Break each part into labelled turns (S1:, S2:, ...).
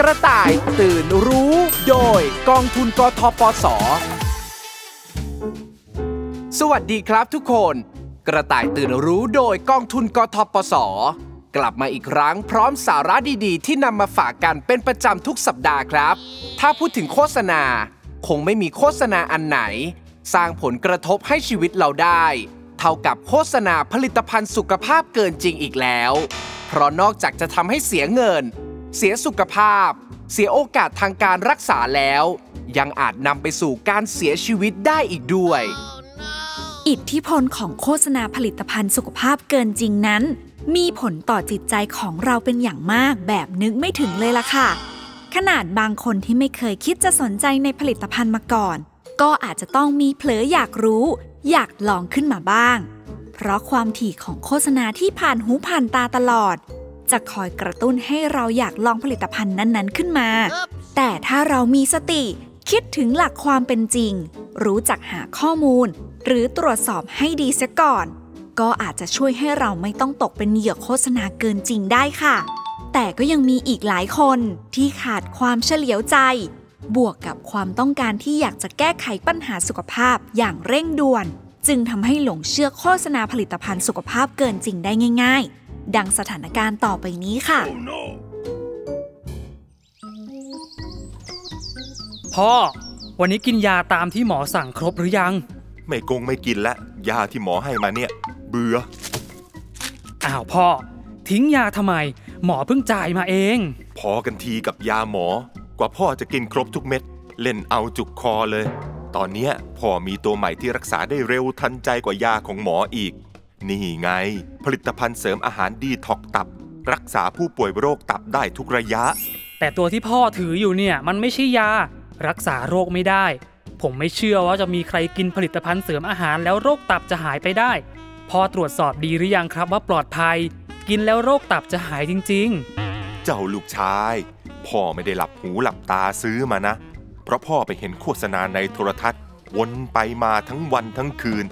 S1: กระต่ายตื่นรู้ โดยกองทุนกทปส สวัสดีครับทุกคน กระต่ายตื่นรู้โดยกองทุนกทปส กลับมาอีกครั้งพร้อมสาระดีๆ ที่นำมาฝากกันเป็นประจำทุกสัปดาห์ครับ ถ้าพูดถึงโฆษณา คงไม่มีโฆษณาอันไหน สร้างผลกระทบให้ชีวิตเราได้ เท่ากับโฆษณาผลิตภัณฑ์สุขภาพเกินจริงอีกแล้ว เพราะนอกจากจะทำให้เสียเงิน เสียสุขภาพ เสียโอกาสทางการรักษาแล้ว ยังอาจนำไปสู่การเสียชีวิตได้อีกด้วย
S2: อิทธิพลของโฆษณาผลิตภัณฑ์สุขภาพเกินจริงนั้น มีผลต่อจิตใจของเราเป็นอย่างมากแบบนึกไม่ถึงเลยล่ะค่ะ ขนาดบางคนที่ไม่เคยคิดจะสนใจในผลิตภัณฑ์มาก่อน ก็อาจจะต้องมีเผลออยากรู้ อยากลองขึ้นมาบ้าง เพราะความถี่ของโฆษณาที่ผ่านหูผ่านตาตลอด จะคอยกระตุ้นให้เราอยากลองผลิตภัณฑ์นั้นๆ ขึ้นมา แต่ถ้าเรามีสติ คิดถึงหลักความเป็นจริง รู้จักหาข้อมูล หรือตรวจสอบให้ดีเสียก่อน ก็อาจจะช่วยให้เราไม่ต้องตกเป็นเหยื่อโฆษณาเกินจริงได้ค่ะ แต่ก็ยังมีอีกหลายคนที่ขาดความเฉลียวใจ บวกกับความต้องการที่อยากจะแก้ไขปัญหาสุขภาพอย่างเร่งด่วน จึงทำให้หลงเชื่อโฆษณาผลิตภัณฑ์สุขภาพเกินจริงได้ง่าย ๆ ดังสถานการณ์ต่อไปนี้ค่ะ
S3: พ่อ วันนี้กินยาตามที่หมอสั่งครบหรือยัง
S4: ไม่กงไม่กินและยาที่หมอให้มาเนี่ย เบื่อ
S3: อ้าวพ่อ ทิ้งยาทำไม หมอเพิ่งจ่ายมาเอง
S4: พอกันทีกับยาหมอ กว่าพ่อจะกินครบทุกเม็ด เล่นเอาจุกคอเลย ตอนเนี้ยพ่อมีตัวใหม่ที่รักษาได้เร็วทันใจกว่ายาของหมออีก นี่ไง ผลิตภัณฑ์เสริมอาหารดีท็อกตับ รักษาผู้ป่วยโรคตับได้ทุกระยะ
S3: แต่ตัวที่พ่อถืออยู่เนี่ย มันไม่ใช่ยา รักษาโรคไม่ได้ ผมไม่เชื่อว่าจะมีใครกินผลิตภัณฑ์เสริมอาหารแล้วโรคตับจะหายไปได้พ่อตรวจสอบดีหรือยังครับว่าปลอดภัย กินแล้วโรคตับจะหายจริง
S4: เจ้าลูกชาย พ่อไม่ได้หลับหูหลับตาซื้อมานะ เพราะพ่อไปเห็นโฆษณาในโทรทัศน์ วนไปมาทั้งวันทั้งคืน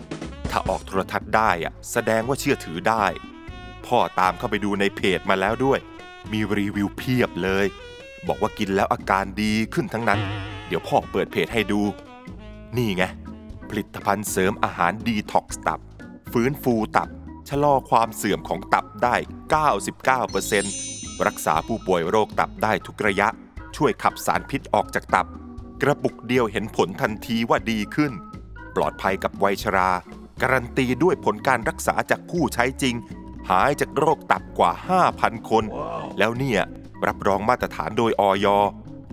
S4: ถ้าออกโทรทัศน์ได้อะแสดงว่าเชื่อถือได้ พ่อตามเข้าไปดูในเพจมาแล้วด้วย มีรีวิวเพียบเลย บอกว่ากินแล้วอาการดีขึ้นทั้งนั้น เดี๋ยวพ่อเปิดเพจให้ดู นี่ไง ผลิตภัณฑ์เสริมอาหารดีท็อกซ์ตับ ฟื้นฟูตับ ชะลอความเสื่อมของตับได้ 99%รักษาผู้ป่วยโรคตับได้ทุกระยะ ช่วยขับสารพิษออกจากตับ กระปุกเดียวเห็นผลทันทีว่าดีขึ้น ปลอดภัยกับวัยชรา การันตีด้วยผลการรักษาจากผู้ใช้จริง หายจากโรคตับกว่า 5,000 คนแล้วเนี่ยรับรองมาตรฐานโดยออย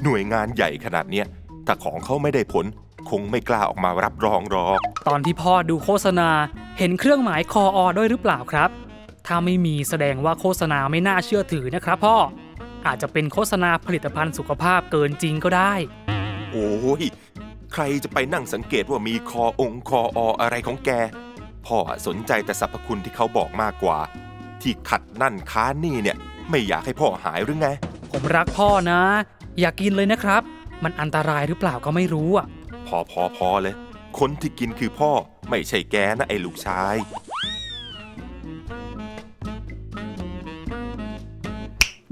S4: หน่วยงานใหญ่ขนาดเนี้ยถ้าของเขาไม่ได้ผลคงไม่กล้าออกมารับรองหรอก
S3: ตอนที่พ่อดูโฆษณา เห็นเครื่องหมายคออด้วยหรือเปล่าครับ ถ้าไม่มีแสดงว่าโฆษณาไม่น่าเชื่อถือนะครับพ่อ อาจจะเป็นโฆษณาผลิตภัณฑ์สุขภาพเกินจริงก็ได้
S4: โอ้ยใครจะไปนั่งสังเกตว่ามีคอองค์คอออะไรของแก พ่อสนใจแต่สรรพคุณที่เขาบอกมากกว่า ที่ขัดนั่นค้านนี่เนี่ย ไม่อยากให้พ่อหายหรือไง
S3: ผมรักพ่อนะ อย่ากกินเลยนะครับ มันอันตรายหรือเปล่าก็ไม่รู้อะ
S4: พอพอพอเลย คนที่กินคือพ่อไม่ใช่แกนะไอ้ลูกชาย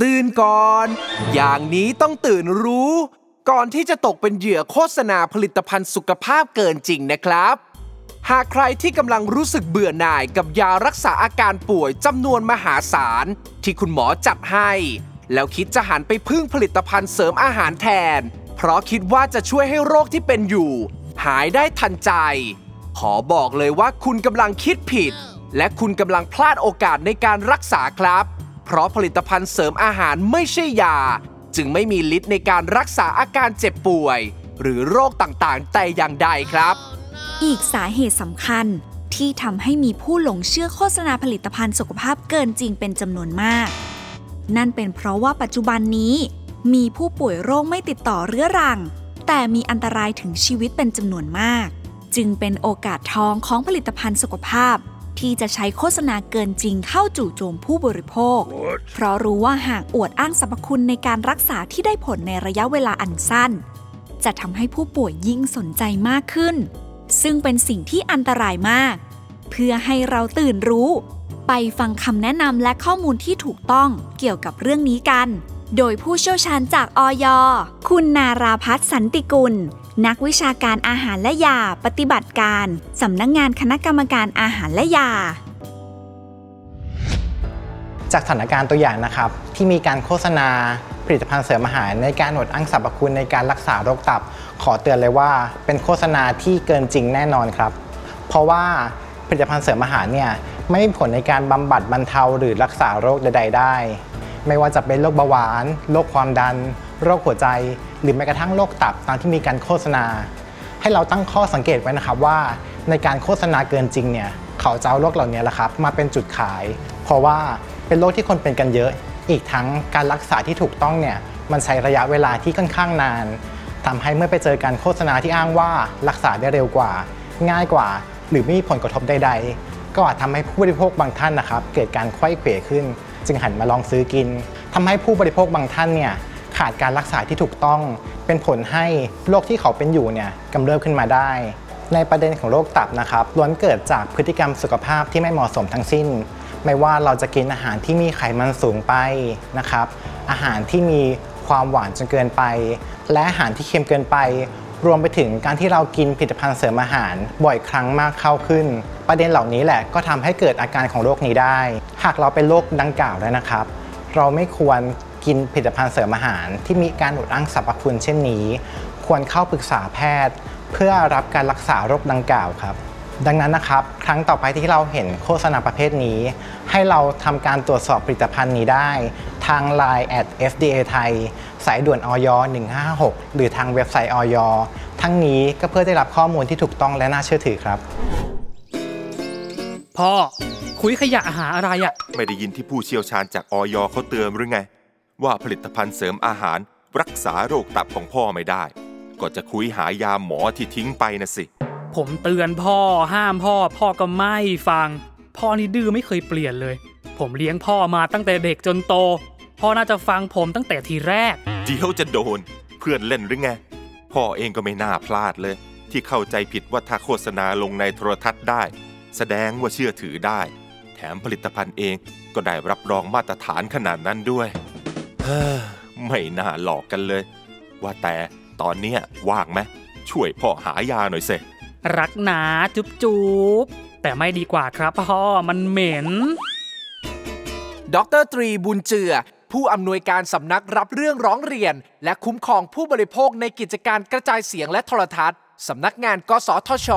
S1: ตื่นก่อน อย่างนี้ต้องตื่นรู้ ก่อนที่จะตกเป็นเหยื่อโฆษณาผลิตภัณฑ์สุขภาพเกินจริงนะครับ หากใครที่กำลังรู้สึกเบื่อหน่ายกับยารักษาอาการป่วยจำนวนมหาศาล ที่คุณหมอจัดให้ แล้วคิดจะหันไปพึ่งผลิตภัณฑ์เสริมอาหารแทน เพราะคิดว่าจะช่วยให้โรคที่เป็นอยู่ หายได้ทันใจ ขอบอกเลยว่าคุณกำลังคิดผิด และคุณกำลังพลาดโอกาสในการรักษาครับ เพราะผลิตภัณฑ์เสริมอาหารไม่ใช่ยา จึงไม่มีฤทธิ์ในการรักษาอาการเจ็บป่วย หรือโรคต่างๆ แต่อย่างใดครับ
S2: อีกสาเหตุสำคัญที่ทำให้มีผู้หลงเชื่อโฆษณาผลิตภัณฑ์สุขภาพเกินจริงเป็นจำนวนมาก นั่นเป็นเพราะว่าปัจจุบันนี้ มีผู้ป่วยโรคไม่ติดต่อเรื้อรัง แต่มีอันตรายถึงชีวิตเป็นจำนวนมาก จึงเป็นโอกาสทองของผลิตภัณฑ์สุขภาพ ที่จะใช้โฆษณาเกินจริงเข้าจู่โจมผู้บริโภค เพราะรู้ว่าหากอวดอ้างสรรพคุณในการรักษาที่ได้ผลในระยะเวลาอันสั้น จะทำให้ผู้ป่วยยิ่งสนใจมากขึ้น ซึ่งเป็นสิ่งที่อันตรายมาก เพื่อให้เราตื่นรู้ ไปฟังคำแนะนำและข้อมูลที่ถูกต้องเกี่ยวกับเรื่องนี้กันโดยผู้เชี่ยวชาญจากอยคุณนาราพัฒน์สันติกุล นักวิชาการอาหารและยาปฏิบัติการสำนักงงานคณะกรรมการอาหารและยา
S5: จากสถานการณ์ตัวอย่างนะครับ ที่มีการโฆษณาผลิตภัณฑ์เสริมอาหารในการอวดอ้างสรรพคุณในการรักษาโรคตับ ขอเตือนเลยว่า เป็นโฆษณาที่เกินจริงแน่นอนครับ เพราะว่าผลิตภัณฑ์เสริมอาหารเนี่ยไม่มีผลในการบำบัดบรรเทาหรือรักษาโรคใด ๆ ได้ ไม่ว่าจะเป็นโรคเบาหวาน โรคความดัน โรคหัวใจ หรือแม้กระทั่งโรคตับตามที่มีการโฆษณา ให้เราตั้งข้อสังเกตไว้นะครับว่า ในการโฆษณาเกินจริงเนี่ยเขาจะเอาโรคเหล่านี้แหละครับมาเป็นจุดขาย เพราะว่าเป็นโรคที่คนเป็นกันเยอะ อีกทั้งการรักษาที่ถูกต้องเนี่ยมันใช้ระยะเวลาที่ค่อนข้างนานทำให้เมื่อไปเจอการโฆษณาที่อ้างว่ารักษาได้เร็วกว่า ง่ายกว่า หรือไม่มีผลกระทบใด ๆ ก็อาจทำให้ผู้บริโภคบางท่านนะครับ เกิดการไขว้เขวขึ้น จึงหันมาลองซื้อกินทำให้ผู้บริโภคบางท่านเนี่ยขาดการรักษาที่ถูกต้อง เป็นผลให้โรคที่เขาเป็นอยู่เนี่ยกำเริบขึ้นมาได้ ในประเด็นของโรคตับนะครับล้วนเกิดจากพฤติกรรมสุขภาพที่ไม่เหมาะสมทั้งสิ้น ไม่ว่าเราจะกินอาหารที่มีไขมันสูงไปนะครับ อาหารที่มีความหวานจนเกินไป และอาหารที่เค็มเกินไป รวมไปถึงการที่เรากินผลิตภัณฑ์เสริมอาหาร บ่อยครั้งมากเข้าขึ้น ประเด็นเหล่านี้แหละก็ทำให้เกิดอาการของโรคนี้ได้ หากเราเป็นโรคดังกล่าวแล้วนะครับ เราไม่ควรกินผลิตภัณฑ์เสริมอาหาร ที่มีการอุดอ้างสรรพคุณเช่นนี้ ควรเข้าปรึกษาแพทย์ เพื่อรับการรักษาโรคดังกล่าวครับ ดังนั้นนะครับ ครั้งต่อไปที่เราเห็นโฆษณาประเภทนี้ ให้เราทำการตรวจสอบผลิตภัณฑ์นี้ได้ ทาง Line at FDA ไทย สายด่วนออย156 หรือทางเว็บไซต์ออยทั้งนี้ก็เพื่อได้รับข้อมูลที่ถูกต้องและน่าเชื่อถือครับ
S3: พ่อ คุยขยะหาอะไรอะ
S4: ไม่ได้ยินที่ผู้เชี่ยวชาญจากออยเขาเตือนหรือไง ว่าผลิตภัณฑ์เสริมอาหาร รักษาโรคตับของพ่อไม่ได้ ก็จะคุยหายาหมอที่ทิ้งไปนะสิ
S3: ผมเตือนพ่อห้ามพ่อ พ่อก็ไม่ฟัง พ่อนี่ดื้อไม่เคยเปลี่ยนเลย ผมเลี้ยงพ่อมาตั้งแต่เด็กจนโต พ่อน่าจะฟังผมตั้งแต่ทีแรก
S4: เดี๋ยวจะโดน เพื่อนเล่นหรือไง พ่อเองก็ไม่น่าพลาดเลย ที่เข้าใจผิดว่าถ้าโฆษณาลงในโทรทัศน์ได้ แสดงว่าเชื่อถือได้ แถมผลิตภัณฑ์เองก็ได้รับรองมาตรฐานขนาดนั้นด้วยเฮ้อไม่น่าหลอกกันเลย ว่าแต่ตอนเนี้ยว่างไหมช่วยพ่อหายาหน่อยเส
S3: รักหนาจุ๊บจุ๊บแต่ไม่ดีกว่าครับพ่อมันเหม็น
S1: ดรตรีบุญเจือ ผู้อำนวยการสำนักรับเรื่องร้องเรียน และคุ้มครองผู้บริโภคในกิจการกระจายเสียงและโทรทัศน์สำนักงานกสทช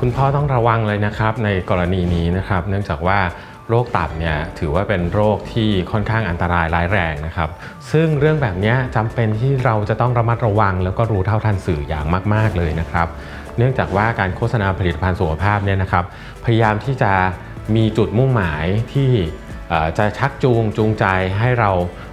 S6: คุณพ่อต้องระวังเลยนะครับในกรณีนี้นะครับ เนื่องจากว่าโรคตับเนี่ยถือว่าเป็นโรคที่ค่อนข้างอันตรายร้ายแรงนะครับ ซึ่งเรื่องแบบเนี้ยจำเป็นที่เราจะต้องระมัดระวัง แล้วก็รู้เท่าทันสื่ออย่างมาก ๆเลยนะครับ เนื่องจากว่าการโฆษณาผลิตภัณฑ์สุขภาพเนี่ยนะครับ พยายามที่จะมีจุดมุ่งหมายที่จะชักจูงจูงใจให้เรา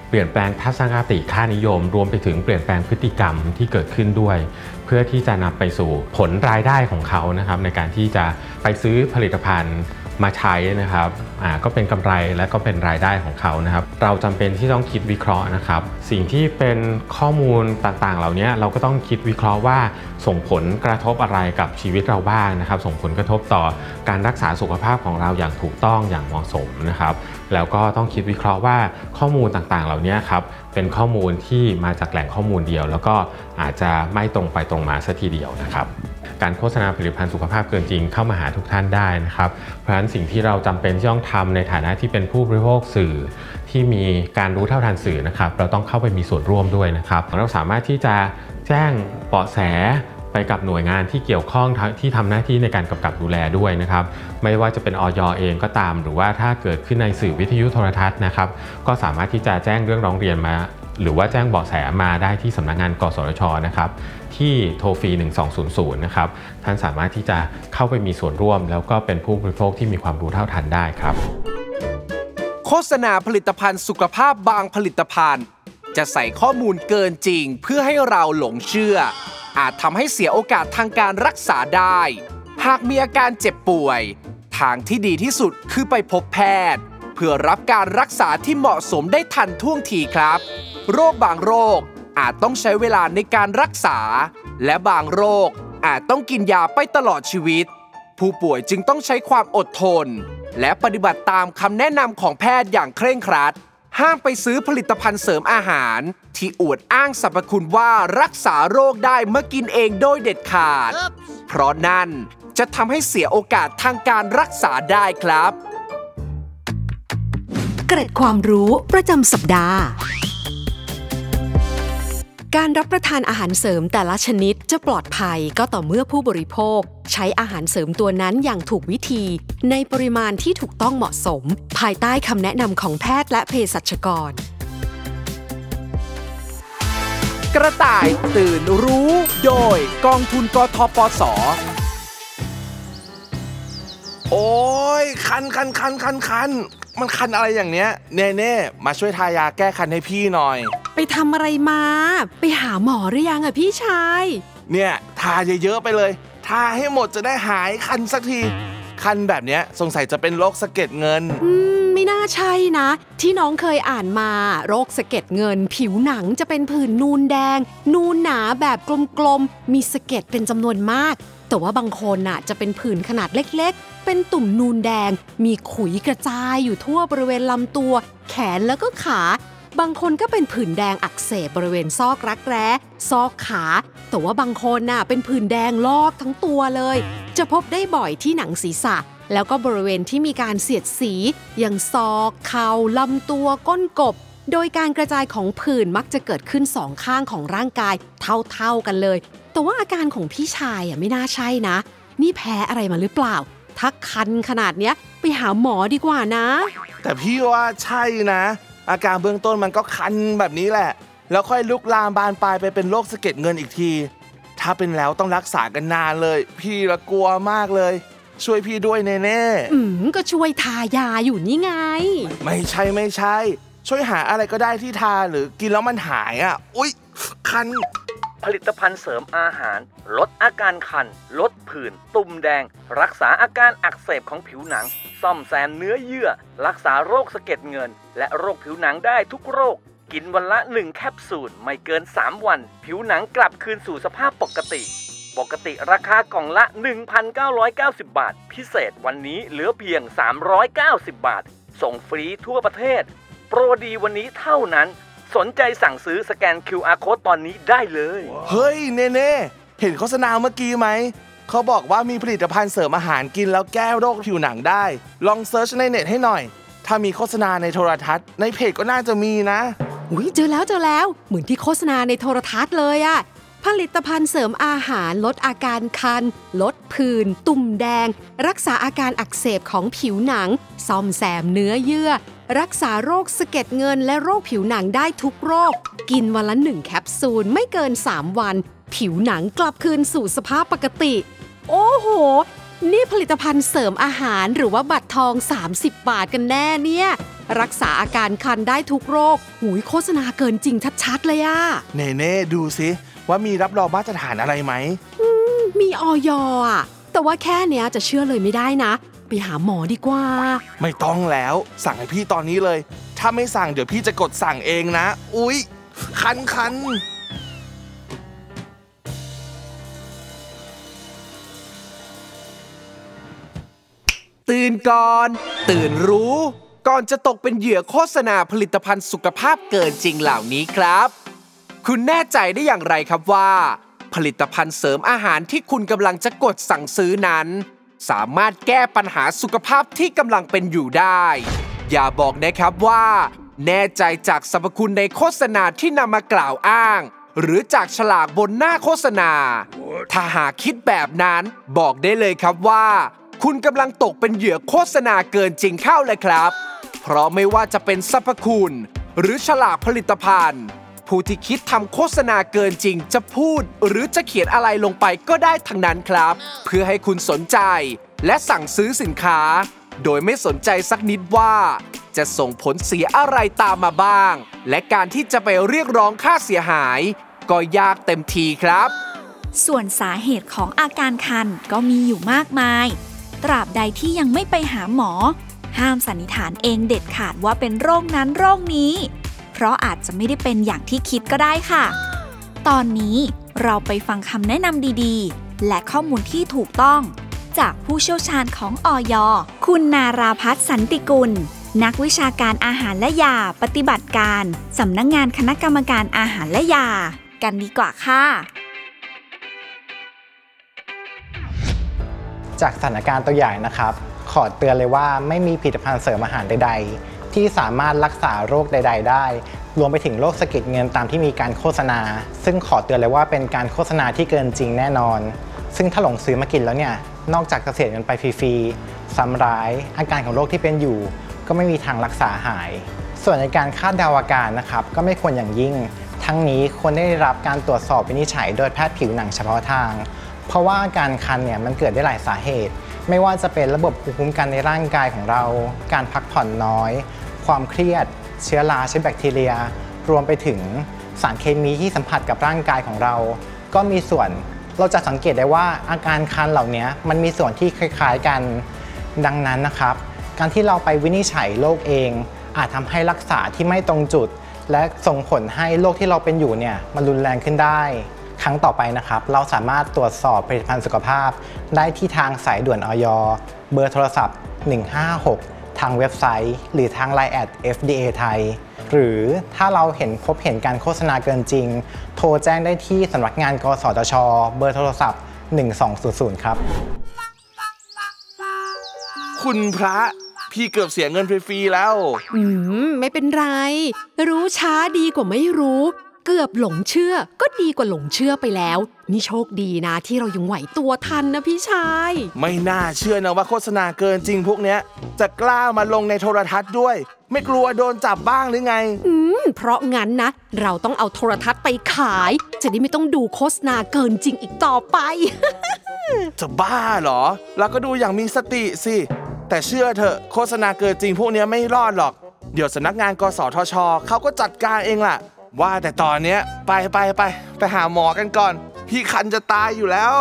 S6: เปลี่ยนแปลงทัศนคติค่านิยม รวมไปถึงเปลี่ยนแปลงพฤติกรรมที่เกิดขึ้นด้วย เพื่อที่จะนำไปสู่ผลรายได้ของเขานะครับในการที่จะไปซื้อผลิตภัณฑ์ มาใช้นะครับอ่าก็เป็นกำไรและก็เป็นรายได้ของเขานะครับ เราจำเป็นที่ต้องคิดวิเคราะห์นะครับ สิ่งที่เป็นข้อมูลต่างๆ เหล่านี้เราก็ต้องคิดวิเคราะห์ว่าส่งผลกระทบอะไรกับชีวิตเราบ้างนะครับ ส่งผลกระทบต่อการรักษาสุขภาพของเราอย่างถูกต้องอย่างเหมาะสมนะครับ แล้วก็ต้องคิดวิเคราะห์ว่าข้อมูลต่างๆ เหล่านี้ครับเป็นข้อมูลที่มาจากแหล่งข้อมูลเดียว แล้วก็อาจจะไม่ตรงไปตรงมาสัทีเดียวนะครับ การโฆษณาผลิตภัณฑ์สุขภาพเกินจริงเข้ามาหาทุกท่านได้นะครับ เพราะฉะนั้นสิ่งที่เราจำเป็นที่ต้องทำในฐานะที่เป็นผู้บริโภคสื่อ ที่มีการรู้เท่าทันสื่อนะครับ เราต้องเข้าไปมีส่วนร่วมด้วยนะครับ เราสามารถที่จะแจ้งเบาะแสไปกับหน่วยงานที่เกี่ยวข้องที่ทำหน้าที่ในการกำกับดูแลด้วยนะครับ ไม่ว่าจะเป็นออยเองก็ตาม หรือว่าถ้าเกิดขึ้นในสื่อวิทยุโทรทัศน์นะครับ ก็สามารถที่จะแจ้งเรื่องร้องเรียนมา หรือว่าแจ้งเบาะแสมาได้ที่สำนักงานกสทชนะครับ ที่โทรฟรี 1200 นะครับ ท่านสามารถที่จะเข้าไปมีส่วนร่วม แล้วก็เป็นผู้บริโภคที่มีความรู้เท่าทันได้ครับ
S1: โฆษณาผลิตภัณฑ์สุขภาพบางผลิตภัณฑ์ จะใส่ข้อมูลเกินจริง เพื่อให้เราหลงเชื่อ อาจทำให้เสียโอกาสทางการรักษาได้ หากมีอาการเจ็บป่วย ทางที่ดีที่สุดคือไปพบแพทย์ เพื่อรับการรักษาที่เหมาะสมได้ทันท่วงทีครับ โรคบางโรค อาจต้องใช้เวลาในการรักษา และบางโรคอาจต้องกินยาไปตลอดชีวิต ผู้ป่วยจึงต้องใช้ความอดทน และปฏิบัติตามคำแนะนำของแพทย์อย่างเคร่งครัด ห้ามไปซื้อผลิตภัณฑ์เสริมอาหาร ที่อวดอ้างสรรพคุณว่ารักษาโรคได้เมื่อกินเองโดยเด็ดขาด เพราะนั่นจะทำให้เสียโอกาสทางการรักษาได้ครับ
S7: เกร็ดความรู้ประจำสัปดาห์ การรับประทานอาหารเสริมแต่ละชนิดจะปลอดภัยก็ต่อเมื่อผู้บริโภค ใช้อาหารเสริมตัวนั้นอย่างถูกวิธี ในปริมาณที่ถูกต้องเหมาะสม ภายใต้คำแนะนำของแพทย์และเภสัชกร
S1: กระต่ายตื่นรู้ โดยกองทุนกทปส
S8: โอ้ยคันคันคันคันคัน มันคันอะไรอย่างเนี้ยเน่เน่มาช่วยทายาแก้คันให้พี่หน่อย
S7: ไปทำอะไรมา ไปหาหมอหรือยังอะพี่ชาย
S8: เนี่ยทาเยอะๆไปเลย ทาให้หมดจะได้หายคันสักที คันแบบเนี้ยสงสัยจะเป็นโรคสะเก็ดเงิน
S7: อืม ไม่น่าใช่นะ ที่น้องเคยอ่านมา โรคสะเก็ดเงิน ผิวหนังจะเป็นผื่นนูนแดง นูนหนาแบบกลมๆ มีสะเก็ดเป็นจำนวนมาก แต่ว่าบางคนน่ะจะเป็นผื่นขนาดเล็กๆ เป็นตุ่มนูนแดง มีขุยกระจายอยู่ทั่วบริเวณลำตัว แขนแล้วก็ขา บางคนก็เป็นผื่นแดงอักเสบบริเวณซอกรักแร้ ซอกขา แต่ว่าบางคนน่ะเป็นผื่นแดงลอกทั้งตัวเลย จะพบได้บ่อยที่หนังศีรษะแล้วก็บริเวณที่มีการเสียดสี อย่างศอกเข่าลำตัวก้นกบ โดยการกระจายของผื่นมักจะเกิดขึ้นสองข้างของร่างกาย เท่าๆกันเลย แต่ว่าอาการของพี่ชายอะไม่น่าใช่นะ นี่แพ้อะไรมาหรือเปล่า ถ้าคันขนาดเนี้ยไปหาหมอดีกว่านะ
S8: แต่พี่ว่าใช่นะ อาการเบื้องต้นมันก็คันแบบนี้แหละ แล้วค่อยลุกลามบานปลายไปเป็นโรคสะเก็ดเงินอีกที ถ้าเป็นแล้วต้องรักษากันนานเลย พี่ละกลัวมากเลย ช่วยพี่ด้วยเน่ๆ
S7: อืมก็ช่วยทายาอยู่นี่ไง
S8: ไม่ใช่ไม่ใช่ ช่วยหาอะไรก็ได้ที่ทาหรือกินแล้วมันหายอะ อุ๊ย คัน
S9: ผลิตภัณฑ์เสริมอาหาร ลดอาการคัน ลดผื่น ตุ่มแดง รักษาอาการอักเสบของผิวหนัง ซ่อมแซมเนื้อเยื่อ รักษาโรคสะเก็ดเงิน และโรคผิวหนังได้ทุกโรค กินวันละ 1 แคปซูล ไม่เกิน 3 วัน ผิวหนังกลับคืนสู่สภาพปกติ ปกติราคากล่องละ 1,990 บาท พิเศษวันนี้เหลือเพียง 390 บาท ส่งฟรีทั่วประเทศ โปรดีวันนี้เท่านั้น สนใจสั่งซื้อสแกน QR Code ตอนนี้ได้เลย
S8: เฮ้ยเน่ๆเห็นโฆษณาเมื่อกี้ไหม เขาบอกว่ามีผลิตภัณฑ์เสริมอาหารกินแล้วแก้โรคผิวหนังได้ ลองเซิร์ชในเน็ตให้หน่อย ถ้ามีโฆษณาในโทรทัศน์ ในเพจก็น่าจะมีนะ
S7: อุ้ยเจอแล้วเจอแล้ว เหมือนที่โฆษณาในโทรทัศน์เลยอะผลิตภัณฑ์เสริมอาหารลดอาการคัน ลดผื่นตุ่มแดง รักษาอาการอักเสบของผิวหนัง ซ่อมแซมเนื้อเยื่อ รักษาโรคสะเก็ดเงินและโรคผิวหนังได้ทุกโรค กินวันละหนึ่งแคปซูลไม่เกิน 3 วัน ผิวหนังกลับคืนสู่สภาพปกติ โอ้โห นี่ผลิตภัณฑ์เสริมอาหารหรือว่าบัตรทอง 30 บาทกันแน่เนี่ย รักษาอาการคันได้ทุกโรค หูยโฆษณาเกินจริงชัดๆเลยอะ
S8: เน่ๆดูสิว่ามีรับรองมาตรฐานอะไรไหม
S7: มีออยอะแต่ว่าแค่เนี้ยจะเชื่อเลยไม่ได้นะ ไปหาหมอดีกว่า
S8: ไม่ต้องแล้ว สั่งให้พี่ตอนนี้เลย ถ้าไม่สั่งเดี๋ยวพี่จะกดสั่งเองนะ อุ๊ย คันคัน
S1: ตื่นก่อน ตื่นรู้ ก่อนจะตกเป็นเหยื่อโฆษณาผลิตภัณฑ์สุขภาพเกินจริงเหล่านี้ครับ คุณแน่ใจได้อย่างไรครับว่า ผลิตภัณฑ์เสริมอาหารที่คุณกำลังจะกดสั่งซื้อนั้น สามารถแก้ปัญหาสุขภาพที่กำลังเป็นอยู่ได้ อย่าบอกนะครับว่า แน่ใจจากสรรพคุณในโฆษณาที่นำมากล่าวอ้าง หรือจากฉลากบนหน้าโฆษณา ถ้าหากคิดแบบนั้นบอกได้เลยครับว่า คุณกำลังตกเป็นเหยื่อโฆษณาเกินจริงเข้าเลยครับ เพราะไม่ว่าจะเป็นสรรพคุณ หรือฉลากผลิตภัณฑ์ ผู้ที่คิดทำโฆษณาเกินจริง จะพูดหรือจะเขียนอะไรลงไปก็ได้ทั้งนั้นครับ เพื่อให้คุณสนใจ และสั่งซื้อสินค้า โดยไม่สนใจสักนิดว่า จะส่งผลเสียอะไรตามมาบ้าง และการที่จะไปเรียกร้องค่าเสียหาย ก็ยากเต็มทีครับ
S2: ส่วนสาเหตุของอาการคันก็มีอยู่มากมาย ตราบใดที่ยังไม่ไปหาหมอ ห้ามสันนิษฐานเองเด็ดขาดว่าเป็นโรคนั้นโรคนี้ เพราะอาจจะไม่ได้เป็นอย่างที่คิดก็ได้ค่ะ ตอนนี้เราไปฟังคำแนะนำดีๆ และข้อมูลที่ถูกต้อง จากผู้เชี่ยวชาญของออยคุณนาราพัฒน์สันติกุล นักวิชาการอาหารและยา ปฏิบัติการสำนักงงานคณะกรรมการอาหารและยา กันดีกว่าค่ะ
S5: จากสถานการณ์ตัวอย่างนะครับ ขอเตือนเลยว่าไม่มีผลิตภัณฑ์เสริมอาหารใด ๆ ที่สามารถรักษาโรคใด ๆ ได้ รวมไปถึงโรคสะเก็ดเงินตามที่มีการโฆษณา ซึ่งขอเตือนเลยว่าเป็นการโฆษณาที่เกินจริงแน่นอน ซึ่งถ้าหลงซื้อมากินแล้วเนี่ยนอกจากจะเสียเงินไปฟรีๆซ้ำร้ายอาการของโรคที่เป็นอยู่ ก็ไม่มีทางรักษาหาย ส่วนในการคาดเดาอาการนะครับก็ไม่ควรอย่างยิ่ง ทั้งนี้ควรได้รับการตรวจสอบวินิจฉัยโดยแพทย์ผิวหนังเฉพาะทางเพราะว่าอาการคันเนี่ยมันเกิดได้หลายสาเหตุ ไม่ว่าจะเป็นระบบภูมิคุ้มกันในร่างกายของเรา การพักผ่อนน้อย ความเครียด เชื้อราเชื้อแบคทีเรีย รวมไปถึงสารเคมีที่สัมผัสกับร่างกายของเรา ก็มีส่วนเราจะสังเกตได้ว่าอาการคันเหล่านี้มันมีส่วนที่คล้ายๆกันดังนั้นนะครับ การที่เราไปวินิจฉัยโรคเอง อาจทำให้รักษาที่ไม่ตรงจุด และส่งผลให้โรคที่เราเป็นอยู่เนี่ยมันรุนแรงขึ้นได้ ครั้งต่อไปนะครับ เราสามารถตรวจสอบผลิตภัณฑ์สุขภาพ ได้ที่ทางสายด่วนออยเบอร์โทรศัพท์ 156 ทางเว็บไซต์ หรือทาง Line แอด FDA ไทย หรือถ้าเราเห็นพบเห็นการโฆษณาเกินจริง โทรแจ้งได้ที่สำนักงาน กสทช เบอร์โทรศัพท์ 1200 ครับ
S8: คุณพระพี่เกือบเสียเงินฟรีๆแล้ว
S7: อืม ไม่เป็นไร รู้ช้าดีกว่าไม่รู้ เกือบหลงเชื่อก็ดีกว่าหลงเชื่อไปแล้ว นี่โชคดีนะที่เรายังไหวตัวทันนะพี่ชาย
S8: ไม่น่าเชื่อนะว่าโฆษณาเกินจริงพวกเนี้ย จะกล้ามาลงในโทรทัศน์ด้วย ไม่กลัวโดนจับบ้างหรือไง
S7: อืม เพราะงั้นนะ เราต้องเอาโทรทัศน์ไปขาย จะได้ไม่ต้องดูโฆษณาเกินจริงอีกต่อไป
S8: จะบ้าเหรอ เราก็ดูอย่างมีสติสิ แต่เชื่อเถอะโฆษณาเกินจริงพวกเนี้ยไม่รอดหรอก เดี๋ยวสำนักงานกสทชเขาก็จัดการเองล่ะ ว่าแต่ตอนเนี้ยไปไปไปไปหาหมอกันก่อน พี่คันจะตายอยู่แล้ว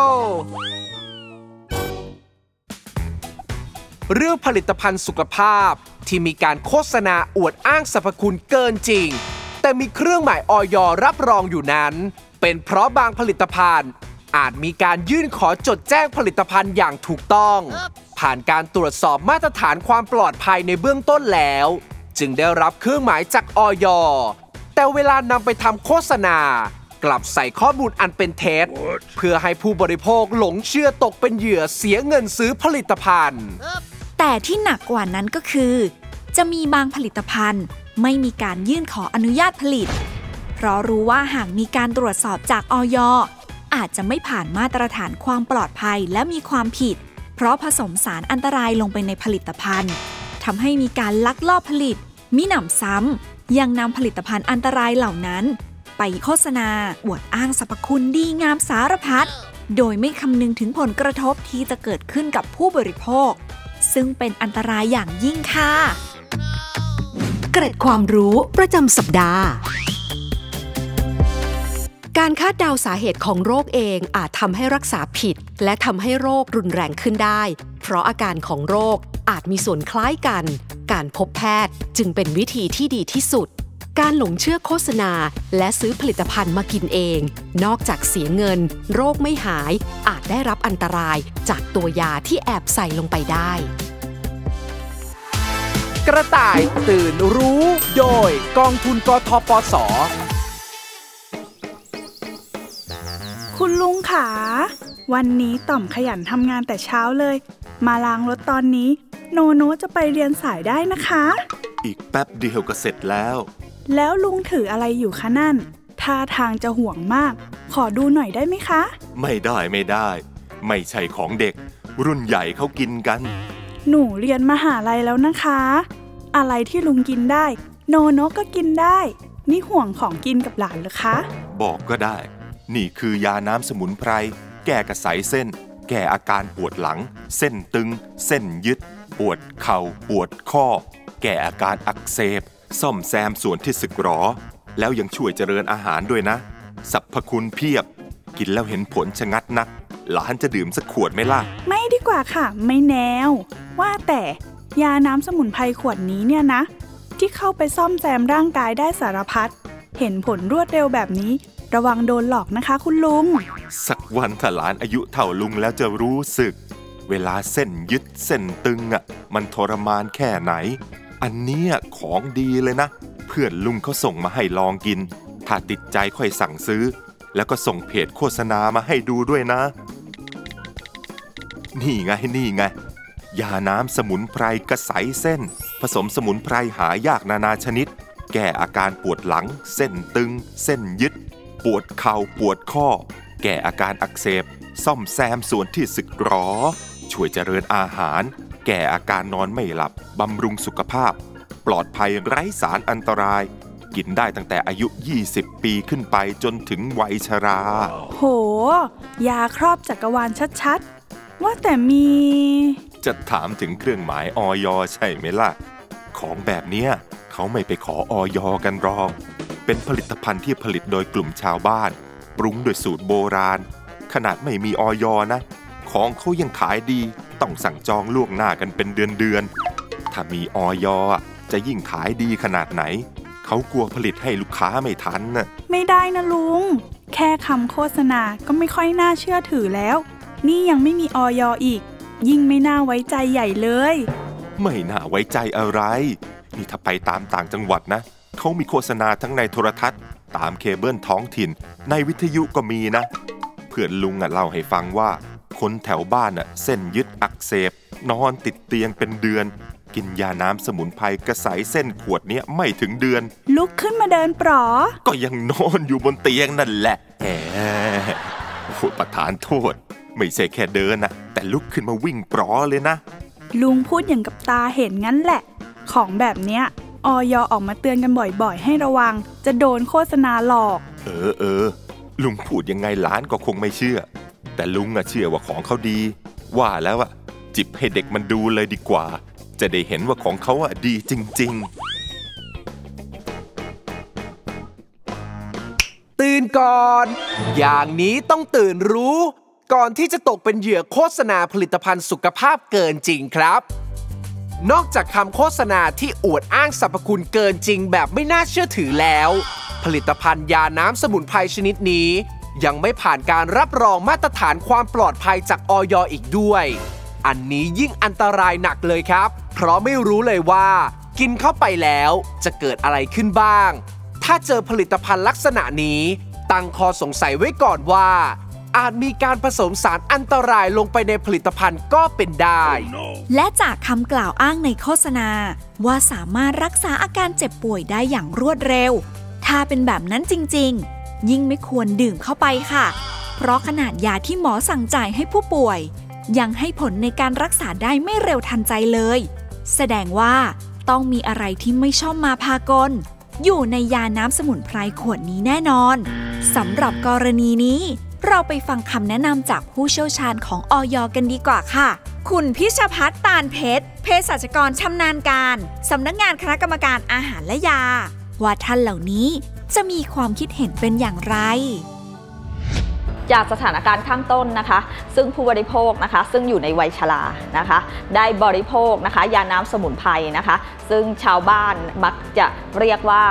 S1: เรื่องผลิตภัณฑ์สุขภาพที่มีการโฆษณาอวดอ้างสรรพคุณเกินจริง แต่มีเครื่องหมายออยรับรองอยู่นั้น เป็นเพราะบางผลิตภัณฑ์ อาจมีการยื่นขอจดแจ้งผลิตภัณฑ์อย่างถูกต้อง ผ่านการตรวจสอบมาตรฐานความปลอดภัยในเบื้องต้นแล้ว จึงได้รับเครื่องหมายจากออย แต่เวลานำไปทำโฆษณา กลับใส่ข้อมูลอันเป็นเท็จ เพื่อให้ผู้บริโภคหลงเชื่อตกเป็นเหยื่อเสียเงินซื้อผลิตภัณฑ์
S2: แต่ที่หนักกว่านั้นก็คือ จะมีบางผลิตภัณฑ์ไม่มีการยื่นขออนุญาตผลิต เพราะรู้ว่าหากมีการตรวจสอบจากออยอาจจะไม่ผ่านมาตรฐานความปลอดภัยและมีความผิด เพราะผสมสารอันตรายลงไปในผลิตภัณฑ์ทำให้มีการลักลอบผลิตมิหนำซ้ำ ยังนำผลิตภัณฑ์อันตรายเหล่านั้น ไปโฆษณา อวดอ้างสรรพคุณดีงามสารพัด โดยไม่คำนึงถึงผลกระทบที่จะเกิดขึ้นกับผู้บริโภค ซึ่งเป็นอันตรายอย่างยิ่งค่ะ
S7: เกร็ดความรู้ประจำสัปดาห์การคาดเดาสาเหตุของโรคเองอาจทำให้รักษาผิด และทำให้โรครุนแรงขึ้นได้ เพราะอาการของโรค อาจมีส่วนคล้ายกัน การพบแพทย์จึงเป็นวิธีที่ดีที่สุด การหลงเชื่อโฆษณา และซื้อผลิตภัณฑ์มากินเอง นอกจากเสียเงิน โรคไม่หาย อาจได้รับอันตรายจากตัวยาที่แอบใส่ลงไปได้
S1: กระต่ายตื่นรู้ โดยกองทุนกทปส
S10: คุณลุงขา วันนี้ต่อมขยันทำงานแต่เช้าเลย มาล้างรถตอนนี้ โนโนจะไปเรียนสายได้นะคะ
S4: อีกแป๊บเดียวก็เสร็จแล้ว
S10: แล้วลุงถืออะไรอยู่คะนั่นท่าทางจะห่วงมาก ขอดูหน่อยได้ไหมคะ
S4: ไม่ได้ไม่ได้ ไม่ใช่ของเด็ก รุ่นใหญ่เขากินกัน
S10: หนูเรียนมหาลัยแล้วนะคะ อะไรที่ลุงกินได้ โนโนก็กินได้ นี่ห่วงของกินกับหลานเหรอคะ
S4: บอกก็ได้ นี่คือยาน้ำสมุนไพร แก้กระสายเส้น แก้อาการปวดหลัง เส้นตึง เส้นยึด ปวดเข่าปวดข้อ แก้อาการอักเสบ ซ่อมแซมส่วนที่สึกหรอ แล้วยังช่วยเจริญอาหารด้วยนะสรรพคุณเพียบ กินแล้วเห็นผลชะงัดนัก หลานจะดื่มสักขวดไหมล่ะ
S10: ไม่ดีกว่าค่ะ ไม่แนว ว่าแต่ยาน้ำสมุนไพรขวดนี้เนี่ยนะ ที่เข้าไปซ่อมแซมร่างกายได้สารพัดเห็นผลรวดเร็วแบบนี้ ระวังโดนหลอกนะคะคุณลุง
S4: สักวันถ้าหลานอายุเท่าลุงแล้วจะรู้สึก เวลาเส้นยึดเส้นตึงอะมันทรมานแค่ไหน อันเนี้ยของดีเลยนะ เพื่อนลุงเขาส่งมาให้ลองกิน ถ้าติดใจค่อยสั่งซื้อ แล้วก็ส่งเพจโฆษณามาให้ดูด้วยนะ นี่ไงนี่ไงยาน้ำสมุนไพรกระใสเส้น ผสมสมุนไพรหายากนานาชนิด แก้อาการปวดหลัง เส้นตึง เส้นยึด ปวดเข่าปวดข้อ แก้อาการอักเสบ ซ่อมแซมส่วนที่สึกหรอ ช่วยเจริญอาหาร แก้อาการนอนไม่หลับ บำรุงสุขภาพ ปลอดภัยไร้สารอันตราย กินได้ตั้งแต่อายุ 20 ปีขึ้นไปจนถึงวัยชรา
S10: โห ยาครอบจักรวาลชัดๆ ว่าแต่มี
S4: จะถามถึงเครื่องหมายออยใช่ไหมล่ะ ของแบบเนี้ยเขาไม่ไปขอออยกันหรอกเป็นผลิตภัณฑ์ที่ผลิตโดยกลุ่มชาวบ้าน ปรุงโดยสูตรโบราณ ขนาดไม่มีออยนะ ของเขายังขายดี ต้องสั่งจองล่วงหน้ากันเป็นเดือนๆ ถ้ามีออยจะยิ่งขายดีขนาดไหน เขากลัวผลิตให้ลูกค้าไม่ทันน่ะ
S10: ไม่ได้นะลุง แค่คำโฆษณาก็ไม่ค่อยน่าเชื่อถือแล้ว นี่ยังไม่มีออยอีก ยิ่งไม่น่าไว้ใจใหญ่เลย
S4: ไม่น่าไว้ใจอะไร นี่ถ้าไปตามต่างจังหวัดนะ เขามีโฆษณาทั้งในโทรทัศน์ ตามเคเบิลท้องถิ่น ในวิทยุก็มีนะ เพื่อนลุงอะเล่าให้ฟังว่า คนแถวบ้านอะเส้นยึดอักเสบ นอนติดเตียงเป็นเดือน กินยาน้ำสมุนไพรกระใสเส้นขวดเนี้ยไม่ถึงเดือน
S10: ลุกขึ้นมาเดินปลอ
S4: ก็ยังนอนอยู่บนเตียงนั่นแหละแหมโอ้โหประธานโทษ ไม่ใช่แค่เดินนะแต่ลุกขึ้นมาวิ่งปลอเลยนะ
S10: ลุงพูดอย่างกับตาเห็นงั้นแหละ ของแบบเนี้ยออยออกมาเตือนกันบ่อยๆ ให้ระวัง จะโดนโฆษณาหลอก
S4: เออเออลุงพูดยังไงหลานก็คงไม่เชื่อ แต่ลุงอะเชื่อว่าของเขาดี ว่าแล้วอะจิบให้เด็กมันดูเลยดีกว่า จะได้เห็นว่าของเขาอะดีจริง
S1: ตื่นก่อน อย่างนี้ต้องตื่นรู้ ก่อนที่จะตกเป็นเหยื่อโฆษณาผลิตภัณฑ์สุขภาพเกินจริงครับ นอกจากคำโฆษณาที่อวดอ้างสรรพคุณเกินจริงแบบไม่น่าเชื่อถือแล้ว ผลิตภัณฑ์ยาน้ำสมุนไพรชนิดนี้ ยังไม่ผ่านการรับรองมาตรฐานความปลอดภัยจากออยอีกด้วย อันนี้ยิ่งอันตรายหนักเลยครับ เพราะไม่รู้เลยว่า กินเข้าไปแล้วจะเกิดอะไรขึ้นบ้าง ถ้าเจอผลิตภัณฑ์ลักษณะนี้ ตั้งข้อสงสัยไว้ก่อนว่า อาจมีการผสมสารอันตรายลงไปในผลิตภัณฑ์ก็เป็นได้
S2: และจากคำกล่าวอ้างในโฆษณา ว่าสามารถรักษาอาการเจ็บป่วยได้อย่างรวดเร็ว ถ้าเป็นแบบนั้นจริง ๆ ยิ่งไม่ควรดื่มเข้าไปค่ะ เพราะขนาดยาที่หมอสั่งจ่ายให้ผู้ป่วย ยังให้ผลในการรักษาได้ไม่เร็วทันใจเลย แสดงว่าต้องมีอะไรที่ไม่ชอบมาพากล อยู่ในยาน้ำสมุนไพรขวดนี้แน่นอนสำหรับกรณีนี้ เราไปฟังคำแนะนำจากผู้เชี่ยวชาญของออยกันดีกว่าค่ะ คุณพิชพัฒน์ตาลเพชรเภสัชกรชำนาญการสำนักงานคณะกรรมการอาหารและยา ว่าท่านเหล่านี้ จะมีความคิดเห็นเป็นอย่างไร
S11: จากสถานการณ์ข้างต้นนะคะ ซึ่งผู้บริโภคนะคะ ซึ่งอยู่ในวัยชรานะคะ ได้บริโภคนะคะ ยาน้ำสมุนไพรนะคะ ซึ่งชาวบ้านมักจะเรียกว่า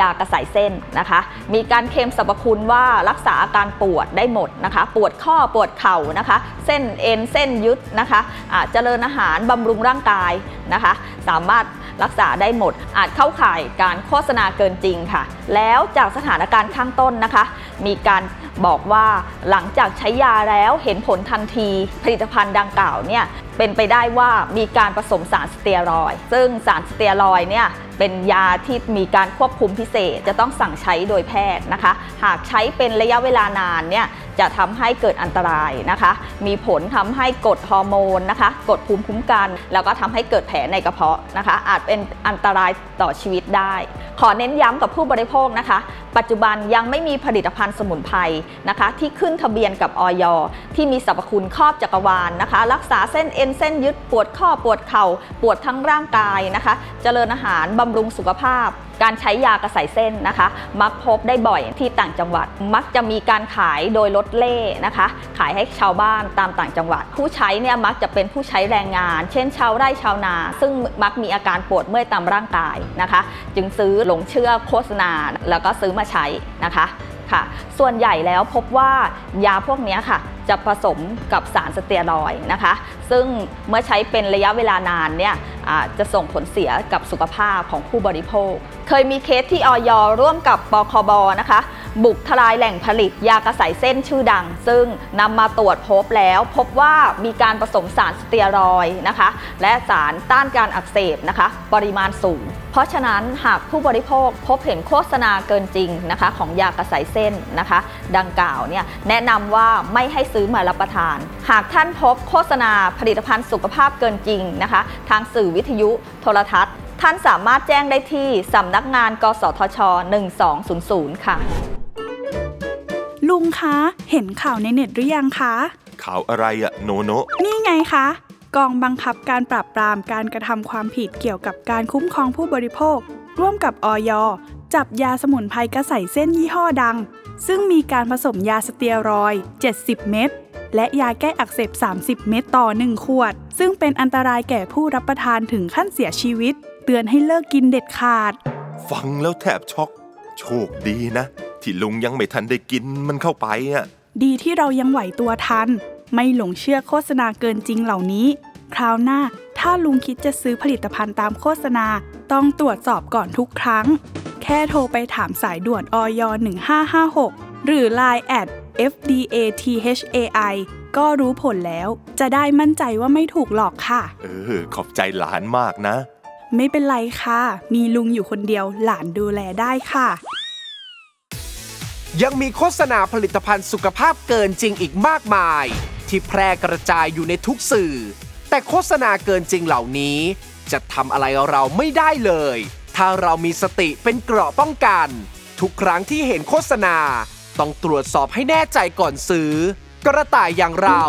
S11: ยากระสายเส้นนะคะ มีการเคลมสรรพคุณว่ารักษาอาการปวดได้หมดนะคะ ปวดข้อปวดเข่านะคะ เส้นเอ็นเส้นยึดนะคะอ่าเจริญอาหารบำรุงร่างกายนะคะ สามารถ รักษาได้หมด อาจเข้าข่ายการโฆษณาเกินจริงค่ะ แล้วจากสถานการณ์ข้างต้นนะคะ มีการบอกว่าหลังจากใช้ยาแล้วเห็นผลทันทีผลิตภัณฑ์ดังกล่าวเนี่ยเป็นไปได้ว่ามีการผสมสารสเตียรอย ซึ่งสารสเตียรอยเนี่ย เป็นยาที่มีการควบคุมพิเศษ จะต้องสั่งใช้โดยแพทย์นะคะ หากใช้เป็นระยะเวลานานเนี่ยจะทำให้เกิดอันตรายนะคะ มีผลทำให้กดฮอร์โมนนะคะ กดภูมิคุ้มกัน แล้วก็ทำให้เกิดแผลในกระเพาะนะคะ อาจเป็นอันตรายต่อชีวิตได้ ขอเน้นย้ำกับผู้บริโภคนะคะ ปัจจุบันยังไม่มีผลิตภัณฑ์สมุนไพรนะคะ ที่ขึ้นทะเบียนกับออยที่มีสรรพคุณครอบจักรวาลนะคะ รักษาเส้นเอ็นเส้นยึดปวดข้อปวดเข่าปวดทั้งร่างกายนะคะ เจริญอาหารบำำรุงสุขภาพ การใช้ยากระใสเส้นนะคะ มักพบได้บ่อยที่ต่างจังหวัด มักจะมีการขายโดยรถเล่นะคะ ขายให้ชาวบ้านตามต่างจังหวัด ผู้ใช้เนี่ยมักจะเป็นผู้ใช้แรงงาน เช่น ชาวไร่ชาวนา ซึ่งมักมีอาการปวดเมื่อยตามร่างกายนะคะ จึงซื้อหลงเชื่อโฆษณาแล้วก็ซื้อมาใช้นะคะค่ะส่วนใหญ่แล้วพบว่ายาพวกนี้ค่ะ จะผสมกับสารสเตียรอยด์นะคะ ซึ่งเมื่อใช้เป็นระยะเวลานานเนี่ยจะส่งผลเสียกับสุขภาพของผู้บริโภค เคยมีเคสที่ออยร่วมกับปคบนะคะ บุกทลายแหล่งผลิตยากระใสเส้นชื่อดัง ซึ่งนำมาตรวจพบแล้ว พบว่ามีการผสมสารสเตียรอยนะคะ และสารต้านการอักเสบนะคะ ปริมาณสูง เพราะฉะนั้นหากผู้บริโภคพบเห็นโฆษณาเกินจริงนะคะ ของยากระใสเส้นนะคะ ดังกล่าวเนี่ยแนะนำว่าไม่ให้ซื้อมารับประทาน หากท่านพบโฆษณาผลิตภัณฑ์สุขภาพเกินจริงนะคะ ทางสื่อวิทยุโทรทัศน์ ท่านสามารถแจ้งได้ที่สำนักงาน กสทช 1200 ค่ะ
S10: ลุงคะ เห็นข่าวในเน็ตหรือยังคะ
S4: ข่าวอะไรอะโนโน
S10: นี่ไงคะกองบังคับการปราบปรามการกระทำความผิดเกี่ยวกับการคุ้มครองผู้บริโภค ร่วมกับออยจับยาสมุนไพรกระใสเส้นยี่ห้อดัง ซึ่งมีการผสมยาสเตียรอยด์70 เม็ด และยาแก้อักเสบ 30 เม็ดต่อ 1 ขวด ซึ่งเป็นอันตรายแก่ผู้รับประทานถึงขั้นเสียชีวิต เตือนให้เลิกกินเด็ดขาด
S4: ฟังแล้วแทบช็อก โชคดีนะ ที่ลุงยังไม่ทันได้กินมันเข้าไปอะ
S10: ดีที่เรายังไหวตัวทัน ไม่หลงเชื่อโฆษณาเกินจริงเหล่านี้ คราวหน้า ถ้าลุงคิดจะซื้อผลิตภัณฑ์ตามโฆษณา ต้องตรวจสอบก่อนทุกครั้ง แค่โทรไปถามสายด่วนอย1556 หรือ Line at fda thai ก็รู้ผลแล้ว จะได้มั่นใจว่าไม่ถูกหลอกค่ะ
S4: เออ ขอบใจหลานมากนะ
S10: ไม่เป็นไรค่ะ มีลุงอยู่คนเดียวหลานดูแลได้ค่ะ
S1: ยังมีโฆษณาผลิตภัณฑ์สุขภาพเกินจริงอีกมากมาย ที่แพร่กระจายอยู่ในทุกสื่อ แต่โฆษณาเกินจริงเหล่านี้ จะทำอะไรเราไม่ได้เลย ถ้าเรามีสติเป็นเกราะป้องกัน ทุกครั้งที่เห็นโฆษณา ต้องตรวจสอบให้แน่ใจก่อนซื้อ กระต่ายอย่างเรา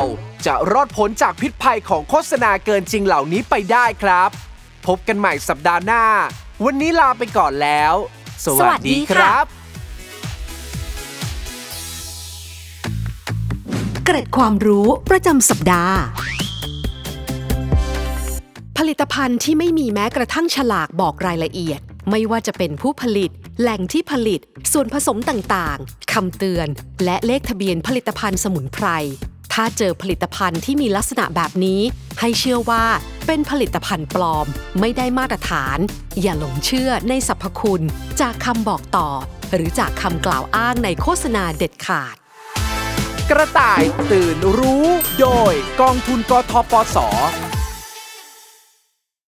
S1: จะรอดพ้นจากพิษภัยของโฆษณาเกินจริงเหล่านี้ไปได้ครับ พบกันใหม่สัปดาห์หน้า วันนี้ลาไปก่อนแล้ว สวัสดีครับ
S7: เกร็ดความรู้ประจำสัปดาห์ ผลิตภัณฑ์ที่ไม่มีแม้กระทั่งฉลากบอกรายละเอียด ไม่ว่าจะเป็นผู้ผลิต แหล่งที่ผลิต ส่วนผสมต่างๆคำเตือน และเลขทะเบียนผลิตภัณฑ์สมุนไพร ถ้าเจอผลิตภัณฑ์ที่มีลักษณะแบบนี้ ให้เชื่อว่าเป็นผลิตภัณฑ์ปลอม ไม่ได้มาตรฐาน อย่าหลงเชื่อในสรรพคุณ จากคำบอกต่อ หรือจากคำกล่าวอ้างในโฆษณาเด็ดขาด
S1: กระต่ายตื่นรู้ โดยกองทุนกทปส